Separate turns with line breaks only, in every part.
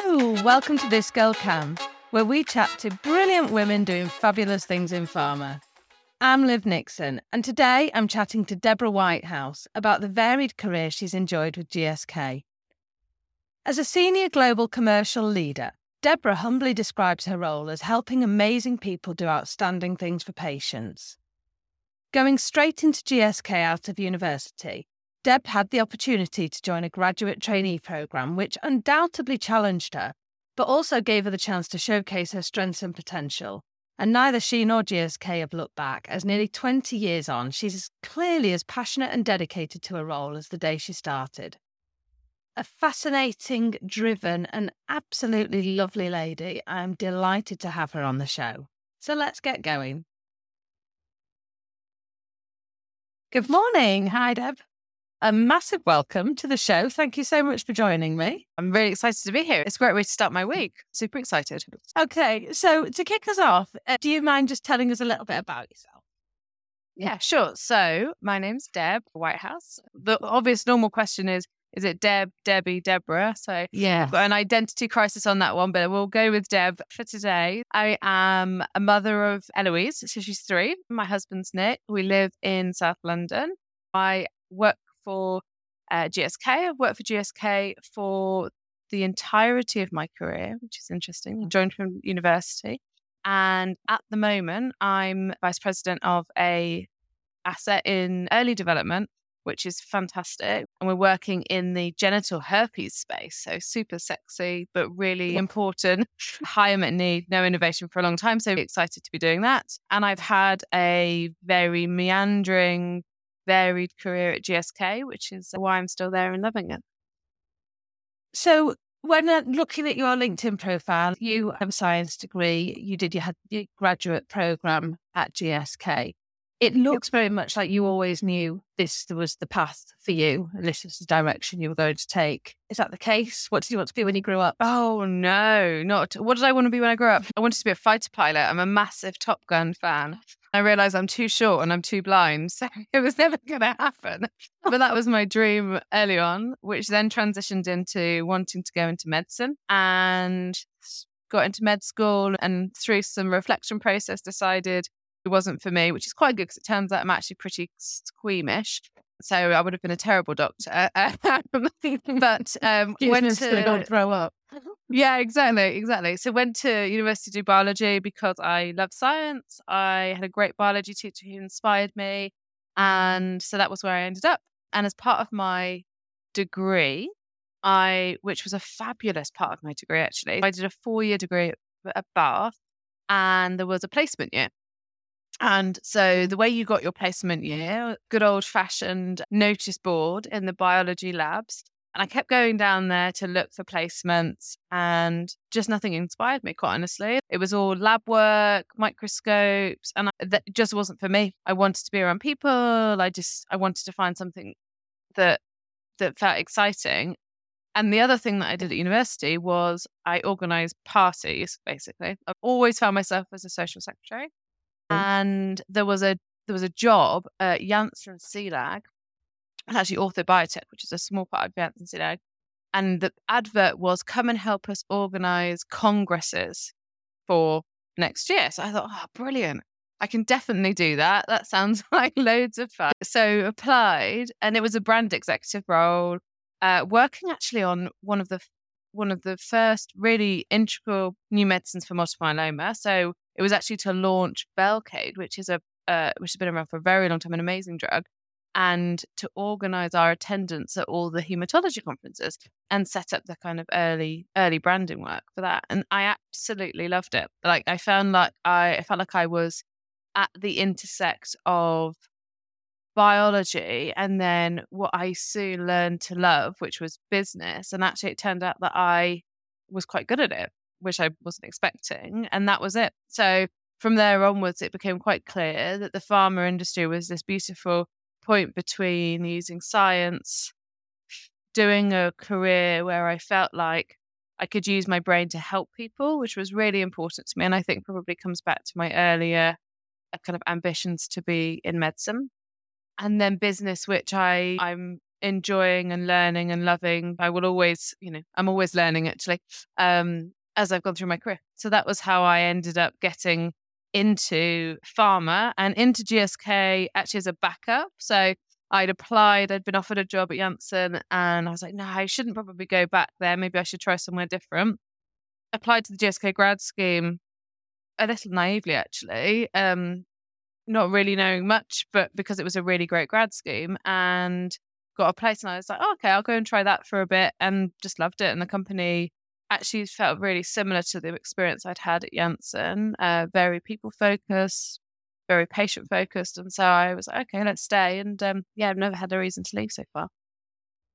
Hello, welcome to This Girl KAM, where we chat to brilliant women doing fabulous things in pharma. I'm Liv Nixon, and today I'm chatting to Deborah Whitehouse about the varied career she's enjoyed with GSK. As a senior global commercial leader, Deborah humbly describes her role as helping amazing people do outstanding things for patients. Going straight into GSK out of university, Deb had the opportunity to join a graduate trainee program, which undoubtedly challenged her, but also gave her the chance to showcase her strengths and potential. And neither she nor GSK have looked back, as nearly 20 years on, she's clearly as passionate and dedicated to her role as the day she started. A fascinating, driven, and absolutely lovely lady. I'm delighted to have her on the show. So let's get going. Good morning. Hi, Deb a massive welcome to the show. Thank you so much for joining me.
I'm really excited to be here. It's a great way to start my week. Super excited.
Okay, so to kick us off, uh, do you mind just telling us a little bit about yourself?
Yeah, sure. So my name's Deb Whitehouse. The obvious normal question is, is it Deb, Debbie, Deborah? So
yeah,
I've got an identity crisis on that one, but we'll go with Deb for today. I am a mother of Eloise, so she's three. My husband's Nick. We live in South London. I work for uh, GSK. I've worked for GSK for the entirety of my career, which is interesting. I mm. joined from university. And at the moment, I'm vice president of a asset in early development, which is fantastic. And we're working in the genital herpes space. So super sexy, but really important, high unmet need, no innovation for a long time. So excited to be doing that. And I've had a very meandering varied career at GSK, which is why I'm still there and loving it.
So, when uh, looking at your LinkedIn profile, you have a science degree, you did your, your graduate program at GSK. It looks very much like you always knew this was the path for you and this was the direction you were going to take. Is that the case? What did you want to be when you grew up?
Oh, no, not. What did I want to be when I grew up? I wanted to be a fighter pilot. I'm a massive Top Gun fan. I realized I'm too short and I'm too blind. So it was never going to happen. But that was my dream early on, which then transitioned into wanting to go into medicine and got into med school and through some reflection process decided it wasn't for me, which is quite good because it turns out I'm actually pretty squeamish. So I would have been a terrible doctor. but um,
went to don't throw up.
Yeah, exactly, exactly. So went to university to do biology because I love science. I had a great biology teacher who inspired me, and so that was where I ended up. And as part of my degree, I, which was a fabulous part of my degree actually, I did a four-year degree at Bath, and there was a placement year. And so the way you got your placement year, good old fashioned notice board in the biology labs. And I kept going down there to look for placements and just nothing inspired me, quite honestly. It was all lab work, microscopes, and I, that just wasn't for me. I wanted to be around people. I just, I wanted to find something that, that felt exciting. And the other thing that I did at university was I organized parties, basically. I've always found myself as a social secretary. Mm-hmm. and there was a there was a job at Janssen Cilag, and actually Ortho Biotech, which is a small part of Janssen Cilag, and the advert was come and help us organize congresses for next year. So I thought, oh, brilliant. I can definitely do that. That sounds like loads of fun. So applied, and it was a brand executive role, uh, working actually on one of the one of the first really integral new medicines for multiple myeloma. So it was actually to launch Velcade, which is a uh, which has been around for a very long time, an amazing drug, and to organize our attendance at all the hematology conferences and set up the kind of early early branding work for that. And I absolutely loved it. Like I found like I, I felt like I was at the intersect of biology and then what I soon learned to love, which was business. And actually, it turned out that I was quite good at it which I wasn't expecting. And that was it. So from there onwards, it became quite clear that the pharma industry was this beautiful point between using science, doing a career where I felt like I could use my brain to help people, which was really important to me. And I think probably comes back to my earlier uh, kind of ambitions to be in medicine. And then business, which I, I'm enjoying and learning and loving. I will always, you know, I'm always learning actually um, as I've gone through my career. So that was how I ended up getting into pharma and into GSK actually as a backup. So I'd applied, I'd been offered a job at Janssen, and I was like, no, I shouldn't probably go back there. Maybe I should try somewhere different. Applied to the GSK grad scheme a little naively, actually, um, not really knowing much, but because it was a really great grad scheme and got a place. And I was like, oh, okay, I'll go and try that for a bit and just loved it. And the company actually felt really similar to the experience I'd had at Janssen, uh, very people focused, very patient focused. And so I was like, okay, let's stay. And um, yeah, I've never had a reason to leave so far.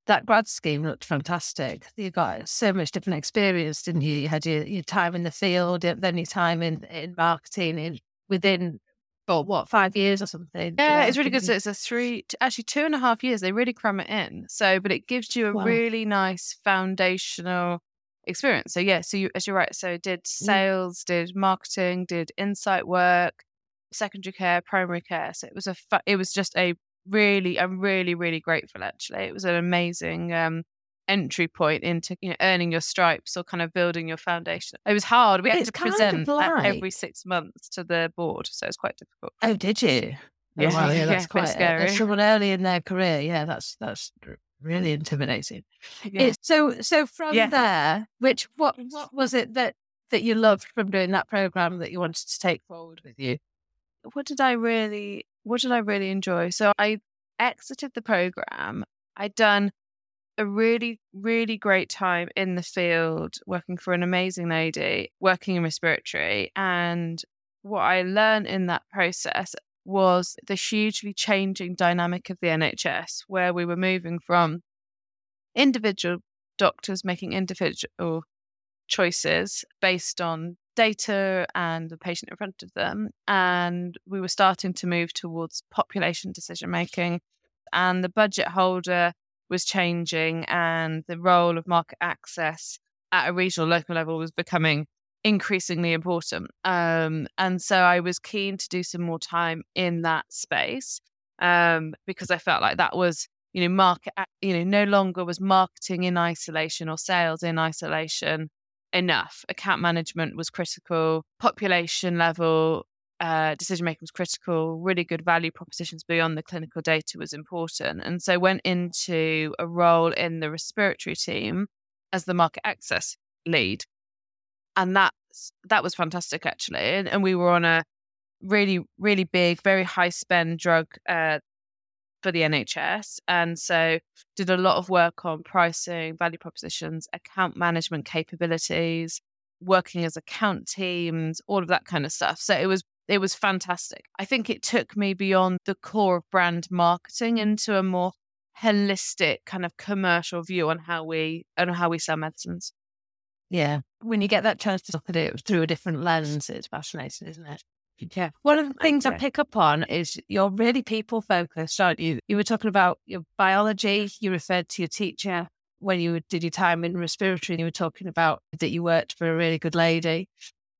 That grad scheme looked fantastic. You got so much different experience, didn't you? You had your, your time in the field, then your time in, in marketing in, within for what five years or something.
Yeah, it's really good. So it's a three, actually two and a half years. They really cram it in. So, but it gives you a wow. really nice foundational experience. So yeah, so you, as you're right, so did mm. sales, did marketing, did insight work, secondary care, primary care. So it was a, it was just a really, I'm really, really grateful. Actually, it was an amazing um, entry point into you know earning your stripes or kind of building your foundation. It was hard. We had it's to present like... every six months to the board, so it's quite difficult.
Oh, did you?
Yeah, oh,
yeah,
that's yeah, quite scary.
As someone early in their career, yeah, that's that's really intimidating. Yeah. so so from yeah. there, which what what was it that that you loved from doing that program that you wanted to take forward with you?
What did I really what did I really enjoy? So I exited the program. I'd done a really, really great time in the field working for an amazing lady, working in respiratory. And what I learned in that process was the hugely changing dynamic of the NHS, where we were moving from individual doctors making individual choices based on data and the patient in front of them. And we were starting to move towards population decision making. And the budget holder was changing and the role of market access at a regional local level was becoming increasingly important. Um, and so I was keen to do some more time in that space um, because I felt like that was, you know, market, you know, no longer was marketing in isolation or sales in isolation enough. Account management was critical, population level uh, decision making was critical. Really good value propositions beyond the clinical data was important, and so went into a role in the respiratory team as the market access lead, and that that was fantastic actually. And, and, we were on a really really big, very high spend drug uh, for the NHS, and so did a lot of work on pricing, value propositions, account management capabilities working as account teams, all of that kind of stuff. So it was it was fantastic. I think it took me beyond the core of brand marketing into a more holistic kind of commercial view on how we on how we sell medicines.
Yeah. When you get that chance to look at it through a different lens, it's fascinating, isn't it?
Yeah.
One of the things I pick up on is you're really people focused, aren't you? You were talking about your biology, you referred to your teacher when you did your time in respiratory, and you were talking about that you worked for a really good lady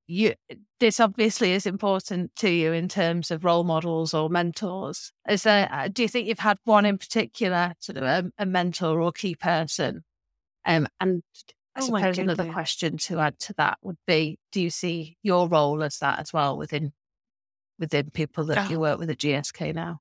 you this obviously is important to you in terms of role models or mentors. Is there? Uh, do you think you've had one in particular, sort of a, a mentor or key person? Um, and I oh suppose another question to add to that would be: Do you see your role as that as well within within people that oh. you work with at GSK now?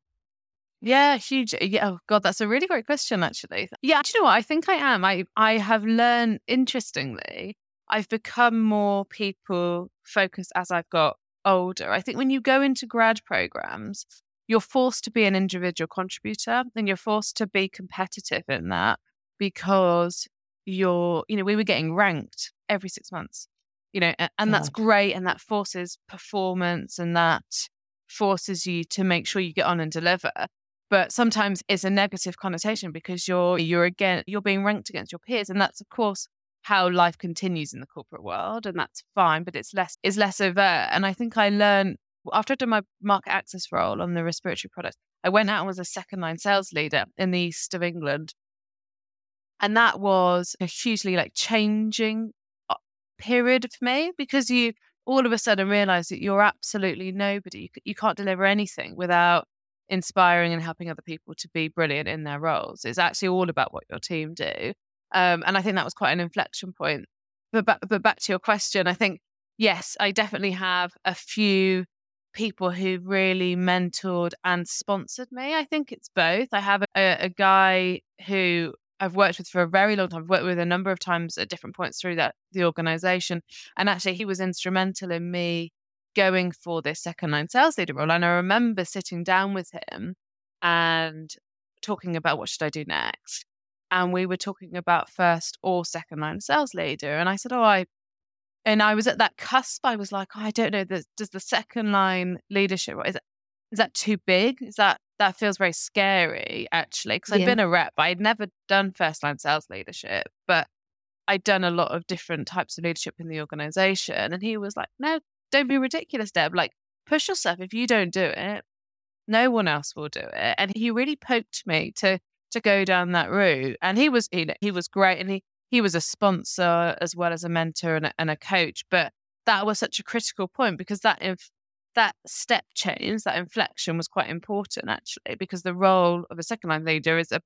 Yeah, huge. Uh, yeah, oh God, that's a really great question, actually. Yeah, do you know what? I think I am. I I have learned interestingly I've become more people focused as I've got older. I think when you go into grad programs, you're forced to be an individual contributor and you're forced to be competitive in that because you're, you know, we were getting ranked every six months, you know, and, and that's great. And that forces performance and that forces you to make sure you get on and deliver. But sometimes it's a negative connotation because you're, you're again, you're being ranked against your peers. And that's, of course, how life continues in the corporate world and that's fine but it's less it's less overt and i think i learned after i did my market access role on the respiratory product i went out and was a second line sales leader in the east of england and that was a hugely like changing uh, period for me because you all of a sudden realize that you're absolutely nobody you, can't deliver anything without inspiring and helping other people to be brilliant in their roles. It's actually all about what your team do. Um, and I think that was quite an inflection point. But, but, but back to your question, I think, yes, I definitely have a few people who really mentored and sponsored me. I think it's both. I have a, a guy who I've worked with for a very long time. I've worked with a number of times at different points through that the organization. And actually he was instrumental in me going for this second line sales leader role. And I remember sitting down with him and talking about what should I do next. And we were talking about first or second line sales leader. And I said, Oh, I and I was at that cusp. I was like, oh, I don't know. Does the second line leadership is that too big? Is that that feels very scary actually? Because I'd been a rep, I'd never done first line sales leadership, but I'd done a lot of different types of leadership in the organization. And he was like, No, don't be ridiculous, Deb. Like, push yourself. If you don't do it, no one else will do it. And he really poked me to to go down that route. And he was he, he was great. And he he was a sponsor as well as a mentor and a, and a coach. But that was such a critical point because that if that step change, that inflection was quite important actually, because the role of a second line leader is a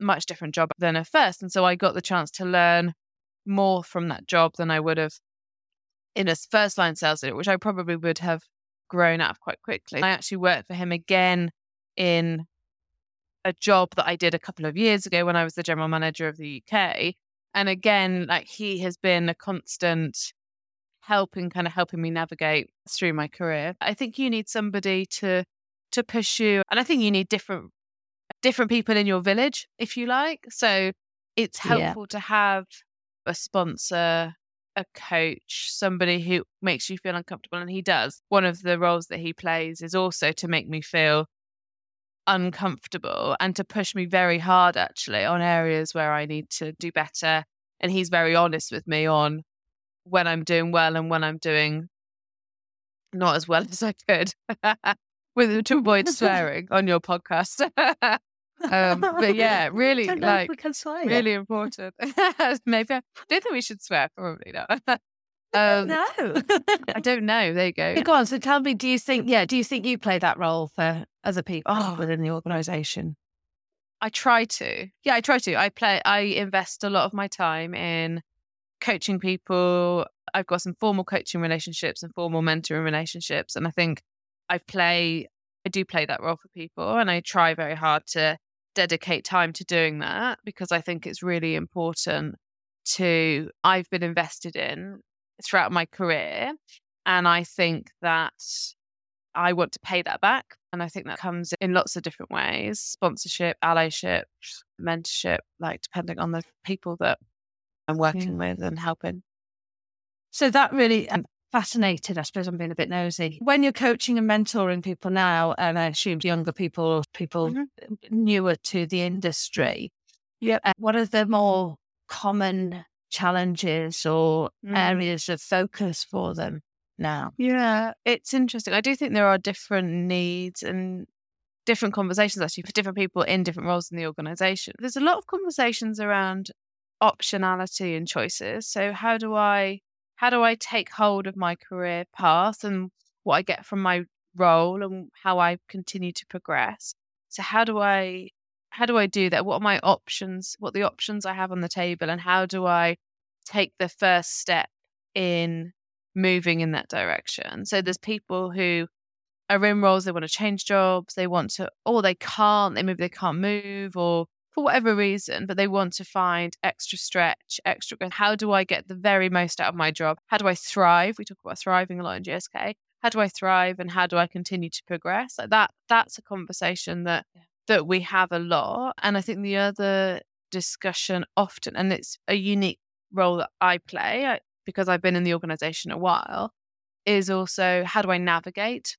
much different job than a first. And so I got the chance to learn more from that job than I would have in a first line sales leader, which I probably would have grown of quite quickly. I actually worked for him again in a job that I did a couple of years ago when I was the general manager of the UK. And again, like he has been a constant helping kind of helping me navigate through my career. I think you need somebody to to push you and I think you need different different people in your village if you like. So it's helpful yeah. to have a sponsor, a coach, somebody who makes you feel uncomfortable and he does. One of the roles that he plays is also to make me feel uncomfortable and to push me very hard actually on areas where I need to do better. And he's very honest with me on when I'm doing well and when I'm doing not as well as I could. with to avoid swearing on your podcast. um, but yeah, really like really important. Maybe I don't think we should swear. Probably not.
Um, no,
I don't know. There you go.
Go on. So tell me, do you think? Yeah, do you think you play that role for other people oh, within the organisation?
I try to. Yeah, I try to. I play. I invest a lot of my time in coaching people. I've got some formal coaching relationships and formal mentoring relationships, and I think I play. I do play that role for people, and I try very hard to dedicate time to doing that because I think it's really important to I've been invested in throughout my career. And I think that I want to pay that back. And I think that comes in lots of different ways sponsorship, allyship, mentorship, like depending on the people that I'm working yeah. with and helping.
So that really um, fascinated. I suppose I'm being a bit nosy. When you're coaching and mentoring people now, and I assume younger people, or people mm-hmm. newer to the industry, yeah, uh, what are the more common challenges or mm. areas of focus for them now?
Yeah, it's interesting. I do think there are different needs and different conversations actually for different people in different roles in the organization. There's a lot of conversations around optionality and choices. So how do I how do I take hold of my career path and what I get from my role and how I continue to progress? So how do I how do I do that? What are my options? What the options I have on the table, and how do I take the first step in moving in that direction? So there's people who are in roles they want to change jobs, they want to, or they can't. They maybe they can't move, or for whatever reason, but they want to find extra stretch, extra. How do I get the very most out of my job? How do I thrive? We talk about thriving a lot in GSK. How do I thrive, and how do I continue to progress? Like that. That's a conversation that that we have a lot. And I think the other discussion often, and it's a unique role that I play because I've been in the organization a while, is also how do I navigate?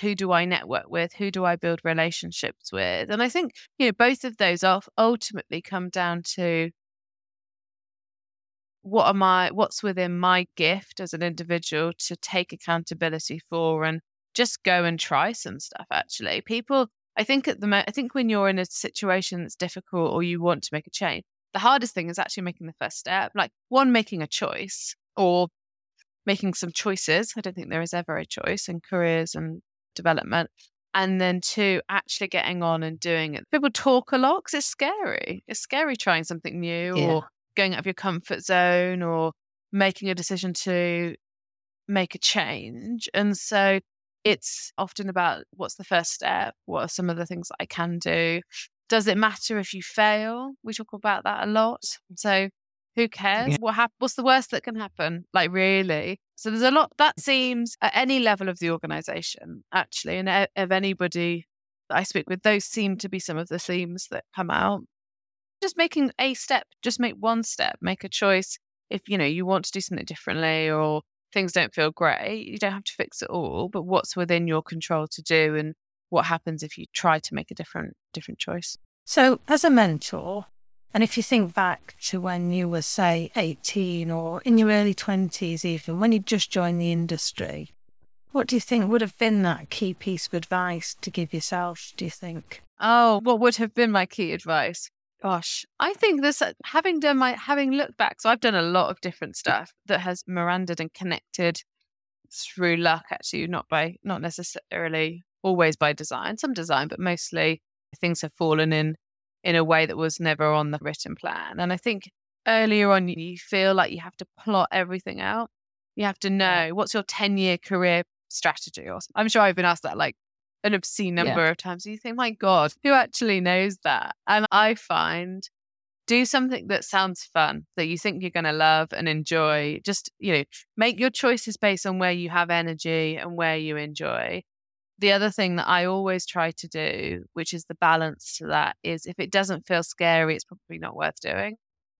Who do I network with? Who do I build relationships with? And I think, you know, both of those ultimately come down to what am I, what's within my gift as an individual to take accountability for and just go and try some stuff actually. People I think at the mo- I think when you're in a situation that's difficult or you want to make a change, the hardest thing is actually making the first step. Like one, making a choice or making some choices. I don't think there is ever a choice in careers and development. And then two, actually getting on and doing it. People talk a lot because it's scary. It's scary trying something new
Yeah.
or going out of your comfort zone or making a decision to make a change. And so it's often about what's the first step? What are some of the things that I can do? Does it matter if you fail? We talk about that a lot. So who cares?
Yeah.
What hap- What's the worst that can happen? Like really? So there's a lot that seems at any level of the organization, actually, and of anybody that I speak with, those seem to be some of the themes that come out. Just making a step, just make one step, make a choice. If you know you want to do something differently or things don't feel great, you don't have to fix it all, but what's within your control to do and what happens if you try to make a different different choice.
So, as a mentor, and if you think back to when you were, say, 18 or in your early 20s, even when you just joined the industry, what do you think would have been that key piece of advice to give yourself, do you think?
Oh, what would have been my key advice? Gosh, I think this uh, having done my having looked back, so I've done a lot of different stuff that has Mirandaed and connected through luck, actually, not by not necessarily always by design, some design, but mostly things have fallen in in a way that was never on the written plan. And I think earlier on you feel like you have to plot everything out. You have to know what's your 10 year career strategy or I'm sure I've been asked that like an obscene
Yeah.
number of times. And you think, my God, who actually knows that? And I find do something that sounds fun, that you think you're going to love and enjoy. Just, you know, make your choices based on where you have energy and where you enjoy. The other thing that I always try to do, which is the balance to that, is if it doesn't feel scary, it's probably not worth doing.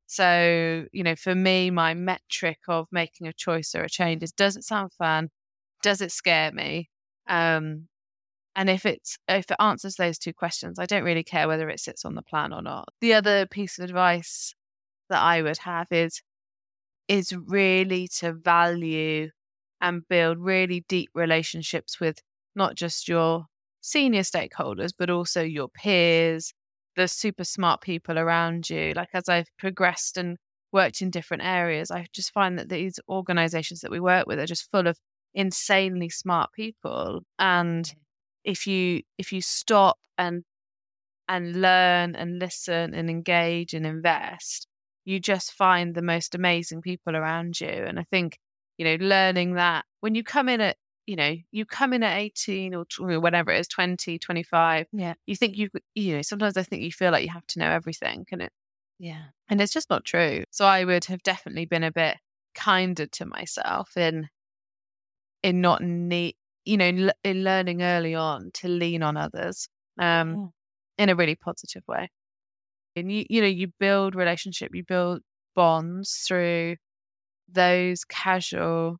So, you know, for me, my metric of making a choice or a change is does it sound fun? Does it scare me? Um, and if it's if it answers those two questions, I don't really care whether it sits on the plan or not. The other piece of advice that I would have is is really to value and build really deep relationships with not just your senior stakeholders, but also your peers, the super smart people around you. Like as I've progressed and worked in different areas, I just find that these organizations that we work with are just full of insanely smart people. And mm. if you if you stop and and learn and listen and engage and invest, you just find the most amazing people around you. And I think, you know, learning that when you come in at you know, you come in at 18 or whatever it is, 20, 25,
Yeah.
you think you, you know, sometimes I think you feel like you have to know everything and it,
Yeah.
and it's just not true. So I would have definitely been a bit kinder to myself in, in not need, you know, in, in learning early on to lean on others, um,
Yeah.
in a really positive way. And you, you know, you build relationship, you build bonds through those casual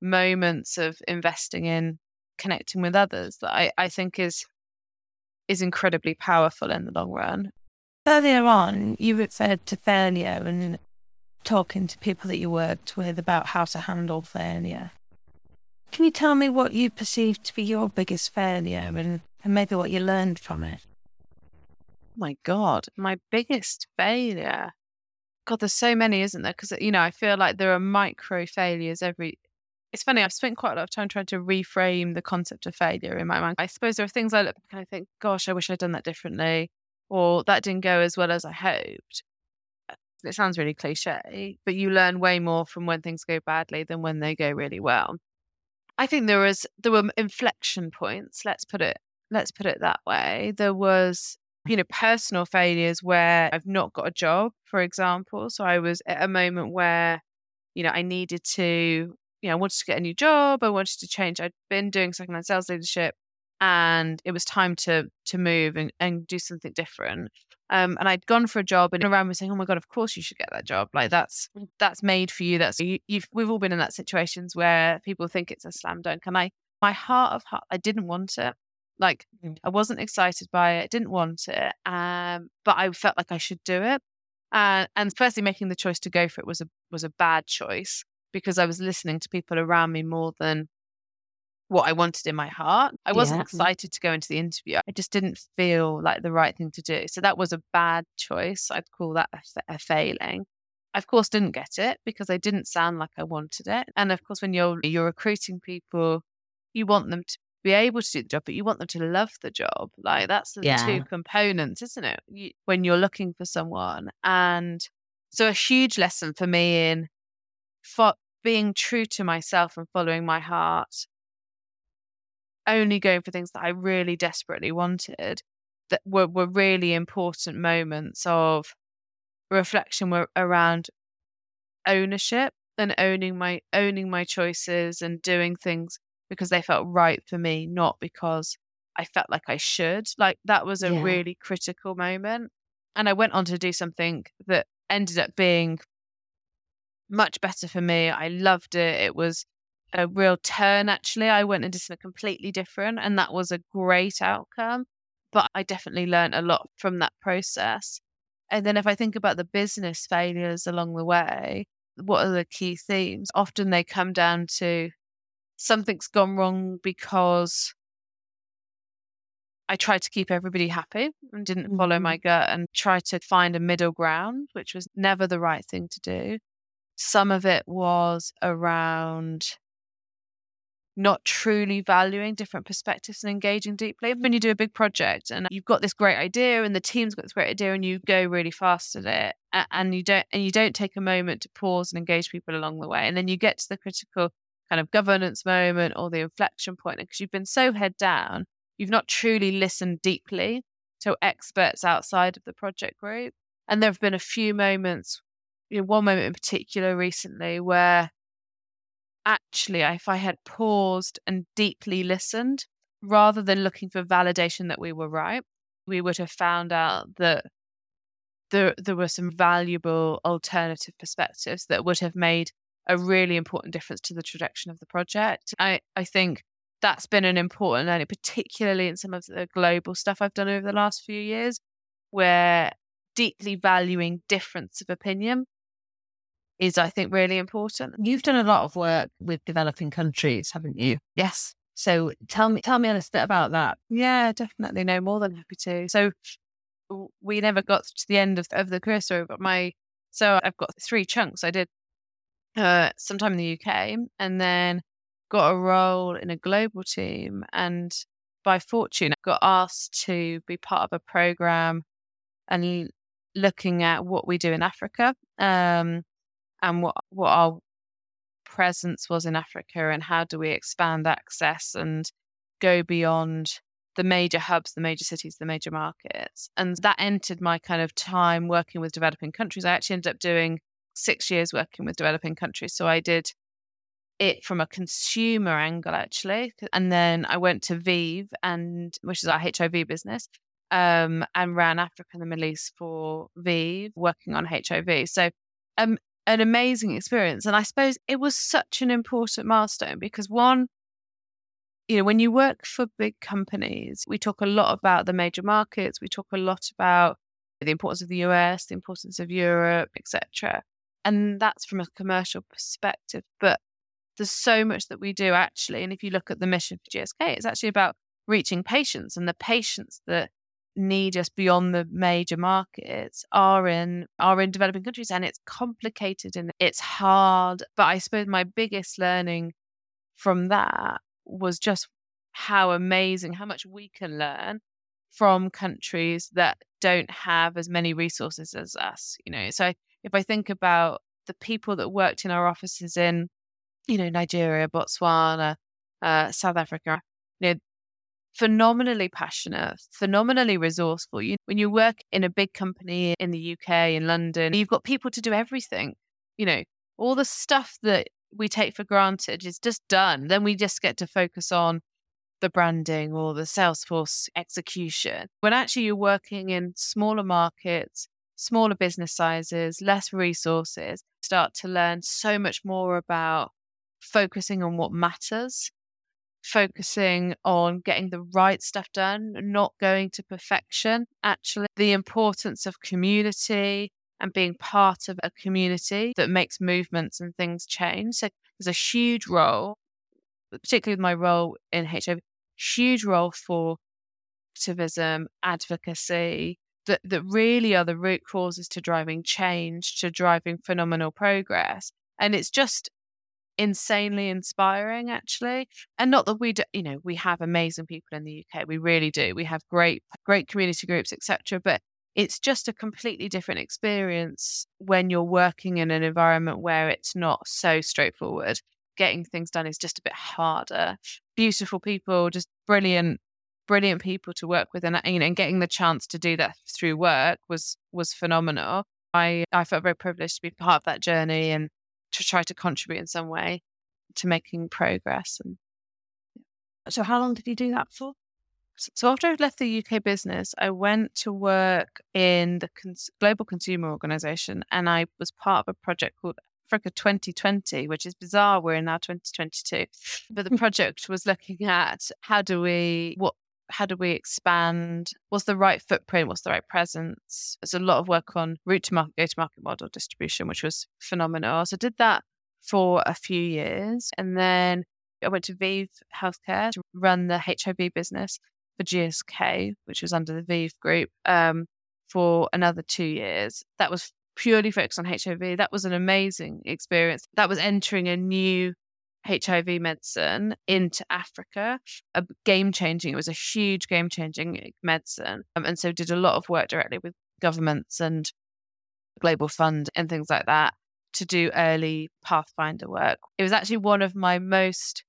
moments of investing in connecting with others that I, I think is is incredibly powerful in the long run.
Earlier on, you referred to failure and talking to people that you worked with about how to handle failure. Can you tell me what you perceived to be your biggest failure and, and maybe what you learned from it?
my God, my biggest failure. God, there's so many, isn't there? Because, you know, I feel like there are micro failures every. It's funny, I've spent quite a lot of time trying to reframe the concept of failure in my mind. I suppose there are things I look back and I think, gosh, I wish I'd done that differently, or that didn't go as well as I hoped. Uh, it sounds really cliche, but you learn way more from when things go badly than when they go really well. I think there was there were inflection points. Let's put it let's put it that way. There was you know, personal failures where I've not got a job, for example. So I was at a moment where, you know, I needed to, you know, I wanted to get a new job. I wanted to change. I'd been doing secondhand sales leadership and it was time to to move and, and do something different. Um, and I'd gone for a job and around was saying, "Oh my god, of course you should get that job. Like that's that's made for you. That's you, you've we've all been in that situations where people think it's a slam dunk." And I, my heart of heart, I didn't want it. Like I wasn't excited by it, didn't want it, um, but I felt like I should do it. Uh, and firstly, making the choice to go for it was a was a bad choice because I was listening to people around me more than what I wanted in my heart. I wasn't
Yeah. Mm.
excited to go into the interview. I just didn't feel like the right thing to do. So that was a bad choice. I'd call that a, a failing. I, of course, didn't get it because I didn't sound like I wanted it. And of course, when you're you're recruiting people, you want them to be able to do the job, but you want them to love the job. Like that's the
Yeah.
two components, isn't it? You, when you're looking for someone. And so a huge lesson for me in fo- being true to myself and following my heart, only going for things that I really desperately wanted, that were, were really important moments of reflection were around ownership and owning my owning my choices and doing things because they felt right for me, not because I felt like I should. Like that was a
Yeah.
really critical moment. And I went on to do something that ended up being much better for me. I loved it. It was a real turn, actually. I went into something completely different, and that was a great outcome. But I definitely learned a lot from that process. And then if I think about the business failures along the way, what are the key themes? Often they come down to something's gone wrong because I tried to keep everybody happy and didn't follow my mm-hmm. gut and tried to find a middle ground, which was never the right thing to do. Some of it was around not truly valuing different perspectives and engaging deeply. When you do a big project and you've got this great idea and the team's got this great idea and you go really fast at it and you don't and you don't take a moment to pause and engage people along the way. And then you get to the critical kind of governance moment or the inflection point because you've been so head down, you've not truly listened deeply to experts outside of the project group. And there have been a few moments, you know, one moment in particular recently where actually, if I had paused and deeply listened rather than looking for validation that we were right, we would have found out that there, there were some valuable alternative perspectives that would have made a really important difference to the trajectory of the project. I, I think that's been an important learning, particularly in some of the global stuff I've done over the last few years, where deeply valuing difference of opinion is, I think, really important.
You've done a lot of work with developing countries, haven't you?
Yes.
So tell me, tell me a little bit about that.
Yeah, definitely. No, more than happy to. So we never got to the end of, of the career story, but my so I've got three chunks. I did uh sometime in the UK and then got a role in a global team and by fortune got asked to be part of a program and looking at what we do in Africa um and what what our presence was in Africa and how do we expand access and go beyond the major hubs, the major cities, the major markets. And that entered my kind of time working with developing countries. I actually ended up doing six years working with developing countries. So I did it from a consumer angle actually. And then I went to ViiV and which is our HIV business. Um, and ran Africa and the Middle East for ViiV, working on HIV. So um an amazing experience. And I suppose it was such an important milestone because one, you know, when you work for big companies, we talk a lot about the major markets, we talk a lot about the importance of the US, the importance of Europe, etc. And that's from a commercial perspective. But there's so much that we do actually. And if you look at the mission for GSK, it's actually about reaching patients and the patients that need us beyond the major markets are in are in developing countries and it's complicated and it's hard but i suppose my biggest learning from that was just how amazing how much we can learn from countries that don't have as many resources as us you know? So if i think about the people that worked in our offices in you know nigeria botswana uh, south africa you know phenomenally passionate, phenomenally resourceful. You, when you work in a big company in the UK, in London, you've got people to do everything. You know, all the stuff that we take for granted is just done. Then we just get to focus on the branding or the Salesforce execution. When actually you're working in smaller markets, smaller business sizes, less resources, start to learn so much more about focusing on what matters focusing on getting the right stuff done, not going to perfection. Actually, the importance of community and being part of a community that makes movements and things change. So there's a huge role, particularly with my role in HIV, huge role for activism, advocacy, that, that really are the root causes to driving change, to driving phenomenal progress. And it's just insanely inspiring actually and not that we do you know we have amazing people in the uk we really do we have great great community groups etc but it's just a completely different experience when you're working in an environment where it's not so straightforward. Getting things done is just a bit harder. Beautiful people just brilliant brilliant people to work with and uh, you know and getting the chance to do that through work was was phenomenal. I i felt very privileged to be part of that journey and to try to contribute in some way to making progress. And
so, how long did you do that for?
So after I left the UK business, I went to work in the Cons- Global Consumer Organization, and I was part of a project called Africa 2020, which is bizarre. We're in now 2022, but the project was looking at how do we what how do we expand? What's the right footprint? What's the right presence? There's a lot of work on route to market, go to market model distribution, which was phenomenal. So I did that for a few years. And then I went to ViiV Healthcare to run the HIV business for GSK, which was under the ViiV group, um, for another two years. That was purely focused on HIV. That was an amazing experience. That was entering a new HIV medicine into Africa, a game changing. It was a huge game changing medicine, um, and so did a lot of work directly with governments and Global Fund and things like that to do early pathfinder work. It was actually one of my most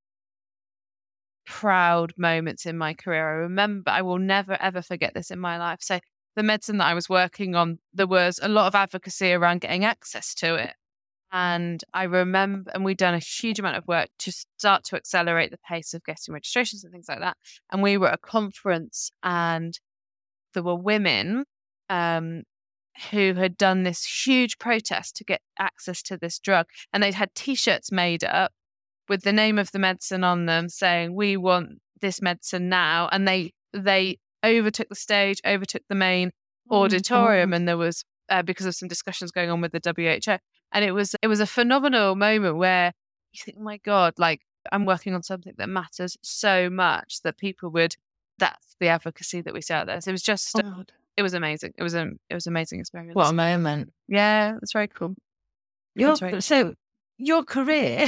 proud moments in my career. I remember, I will never ever forget this in my life. So the medicine that I was working on, there was a lot of advocacy around getting access to it. And I remember, and we'd done a huge amount of work to start to accelerate the pace of getting registrations and things like that. And we were at a conference, and there were women um, who had done this huge protest to get access to this drug. And they'd had t shirts made up with the name of the medicine on them saying, We want this medicine now. And they, they overtook the stage, overtook the main oh, auditorium, and there was uh, because of some discussions going on with the WHO. And it was it was a phenomenal moment where you think, oh my God, like I'm working on something that matters so much that people would that's the advocacy that we see out there. So it was just oh, it was amazing. It was a it was an amazing experience.
What a moment.
Yeah, it's very cool.
Your, very so your career,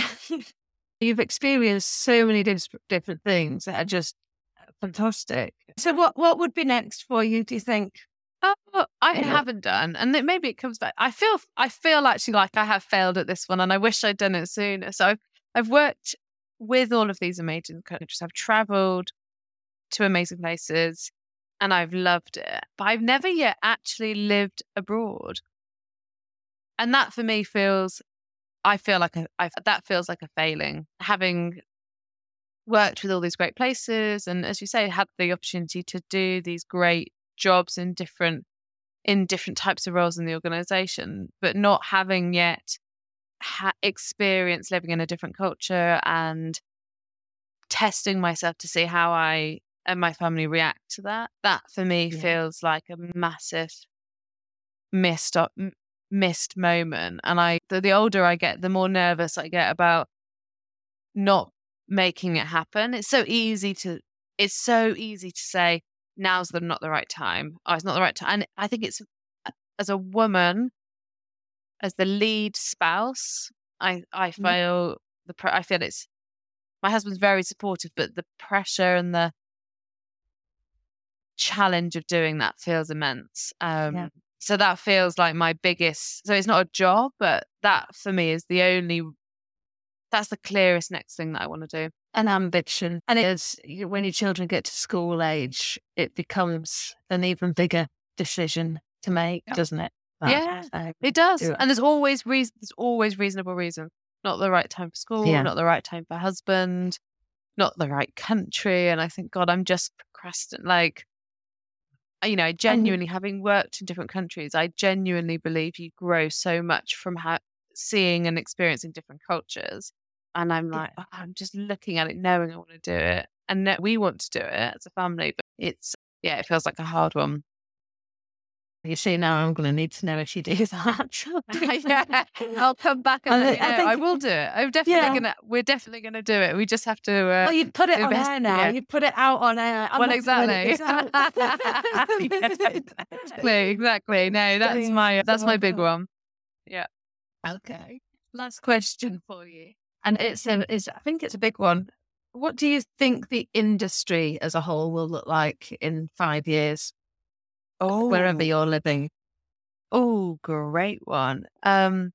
you've experienced so many different things that are just uh, fantastic. So what what would be next for you, do you think?
Oh, I haven't done, and it, maybe it comes back. I feel, I feel actually like I have failed at this one, and I wish I'd done it sooner. So I've, I've worked with all of these amazing countries. I've travelled to amazing places, and I've loved it. But I've never yet actually lived abroad, and that for me feels, I feel like a, I, that feels like a failing. Having worked with all these great places, and as you say, had the opportunity to do these great jobs in different in different types of roles in the organization, but not having yet ha- experience living in a different culture and testing myself to see how I and my family react to that. That for me yeah. feels like a massive missed up, missed moment. And I, the, the older I get, the more nervous I get about not making it happen. It's so easy to, it's so easy to say, now's the not the right time. Oh, it's not the right time. And I think it's as a woman, as the lead spouse, I I mm-hmm. feel the I feel it's my husband's very supportive, but the pressure and the challenge of doing that feels immense. Um, yeah. So that feels like my biggest. So it's not a job, but that for me is the only. That's the clearest next thing that I want to do
an ambition. And it's when your children get to school age, it becomes an even bigger decision to make, doesn't it?
yeah, it does. Do it. And there's always reason. There's always reasonable reason. Not the right time for school. Yeah. Not the right time for husband. Not the right country. And I think, God, I'm just procrastinating. Like, uh, you know, I genuinely, having worked in different countries, I genuinely believe you grow so much from ha- seeing and experiencing different cultures. And I'm like, oh, I'm just looking at it, knowing I want to do it. And we want to do it as a family, but it's, yeah, it feels like a hard one.
You see, now I'm going to need to know if you do that.
yeah, I'll come back and I, I, think, I will do it. I'm definitely yeah. gonna. We're definitely gonna do it. We just have to. Uh,
well, you put it on air now. Yeah. You put it out on air.
I'm well, exactly. exactly. Exactly. No, that's my. That's my big one. Yeah.
Okay. Last question for you. And it's a, it's, I think it's a big one. What do you think the industry as a whole will look like in five years?
Oh,
wherever you're living.
Oh, great one. Um,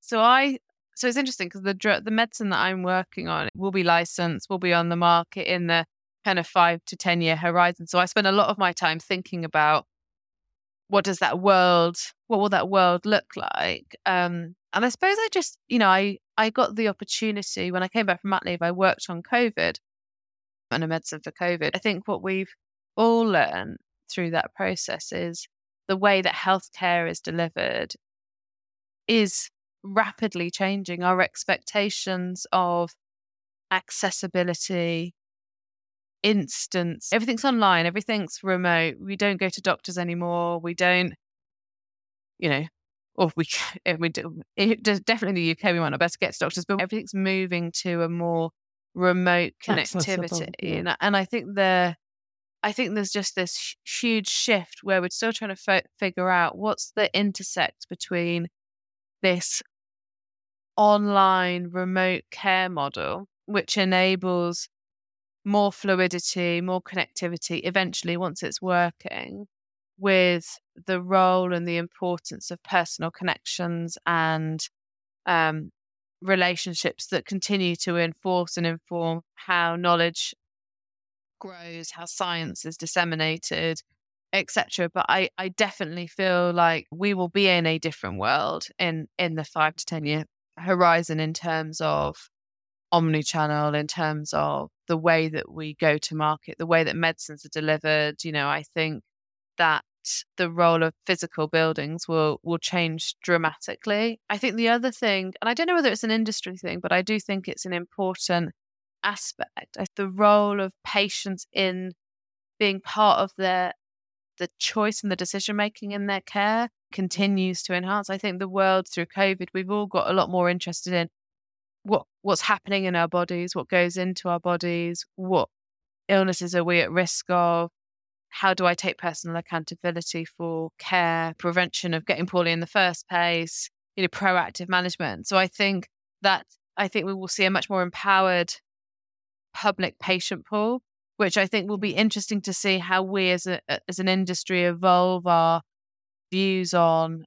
so I, so it's interesting because the dr- the medicine that I'm working on will be licensed, will be on the market in the kind of five to ten year horizon. So I spend a lot of my time thinking about what does that world, what will that world look like? Um, and I suppose I just, you know, I I got the opportunity when I came back from mat leave. I worked on COVID and a medicine for COVID. I think what we've all learned through that process is the way that healthcare is delivered is rapidly changing. Our expectations of accessibility, instance, everything's online, everything's remote. We don't go to doctors anymore. We don't, you know, or we we do it definitely in the UK we might not best get to doctors, but everything's moving to a more remote connectivity. Yeah. And, and I think the I think there's just this huge shift where we're still trying to fo- figure out what's the intersect between this online remote care model, which enables more fluidity, more connectivity eventually once it's working, with the role and the importance of personal connections and um, relationships that continue to enforce and inform how knowledge grows, how science is disseminated, etc. But I, I definitely feel like we will be in a different world in in the five to ten year horizon in terms of omni-channel, in terms of the way that we go to market, the way that medicines are delivered. You know, I think that the role of physical buildings will will change dramatically. I think the other thing, and I don't know whether it's an industry thing, but I do think it's an important aspect. Uh, the role of patients in being part of their the choice and the decision making in their care continues to enhance. I think the world through COVID, we've all got a lot more interested in what what's happening in our bodies, what goes into our bodies, what illnesses are we at risk of, how do I take personal accountability for care, prevention of getting poorly in the first place, you know, proactive management. So I think that I think we will see a much more empowered public patient pool, which I think will be interesting to see how we as a as an industry evolve our views on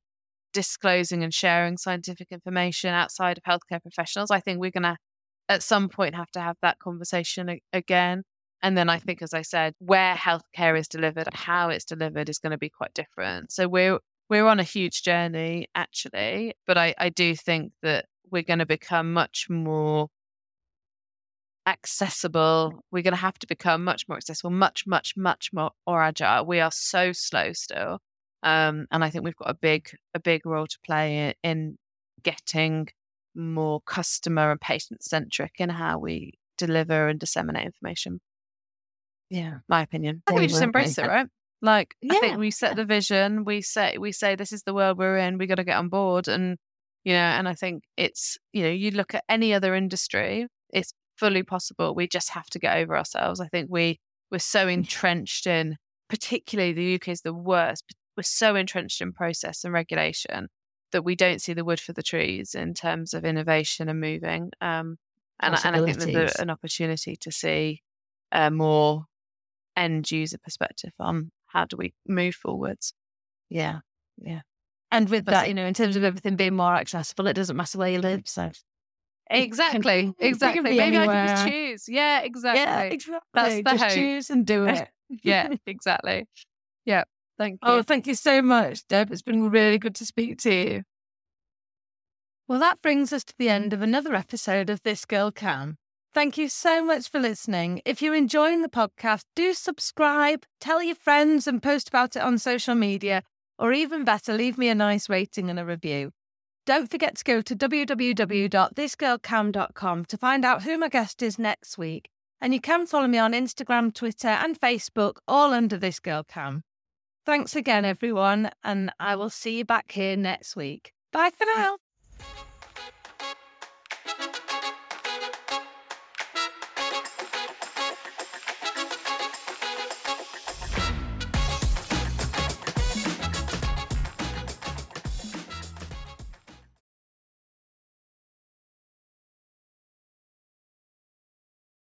disclosing and sharing scientific information outside of healthcare professionals. I think we're going to at some point have to have that conversation again. And then I think, as I said, where healthcare is delivered, how it's delivered is going to be quite different. So we're we're on a huge journey actually, but I, I do think that we're going to become much more accessible. We're going to have to become much more accessible, much, much, much more, more agile. We are so slow still. Um, and I think we've got a big, a big role to play in, in getting more customer and patient centric in how we deliver and disseminate information.
Yeah,
my opinion. I think we just embrace it, right? Like yeah. I think we set the vision. We say we say this is the world we're in. We got to get on board, and you know, and I think it's you know, you look at any other industry, it's fully possible. We just have to get over ourselves. I think we we're so entrenched in, particularly the UK is the worst. We're so entrenched in process and regulation that we don't see the wood for the trees in terms of innovation and moving. Um, and, and I think there's an opportunity to see uh, more end user perspective on how do we move forwards.
Yeah, yeah. And with but that, you know, in terms of everything being more accessible, it doesn't matter where you live. So
exactly, exactly. Maybe anywhere. I can just choose. Yeah, exactly.
Yeah, exactly. That's the just hope. choose and do it.
yeah, exactly. Yeah. Thank oh,
you. Oh, thank you so much, Deb. It's been really good to speak to you. Well, that brings us to the end of another episode of This Girl KAM. Thank you so much for listening. If you're enjoying the podcast, do subscribe, tell your friends, and post about it on social media, or even better, leave me a nice rating and a review. Don't forget to go to www.thisgirlkam.com to find out who my guest is next week. And you can follow me on Instagram, Twitter, and Facebook, all under This Girl KAM. Thanks again, everyone, and I will see you back here next week. Bye for now.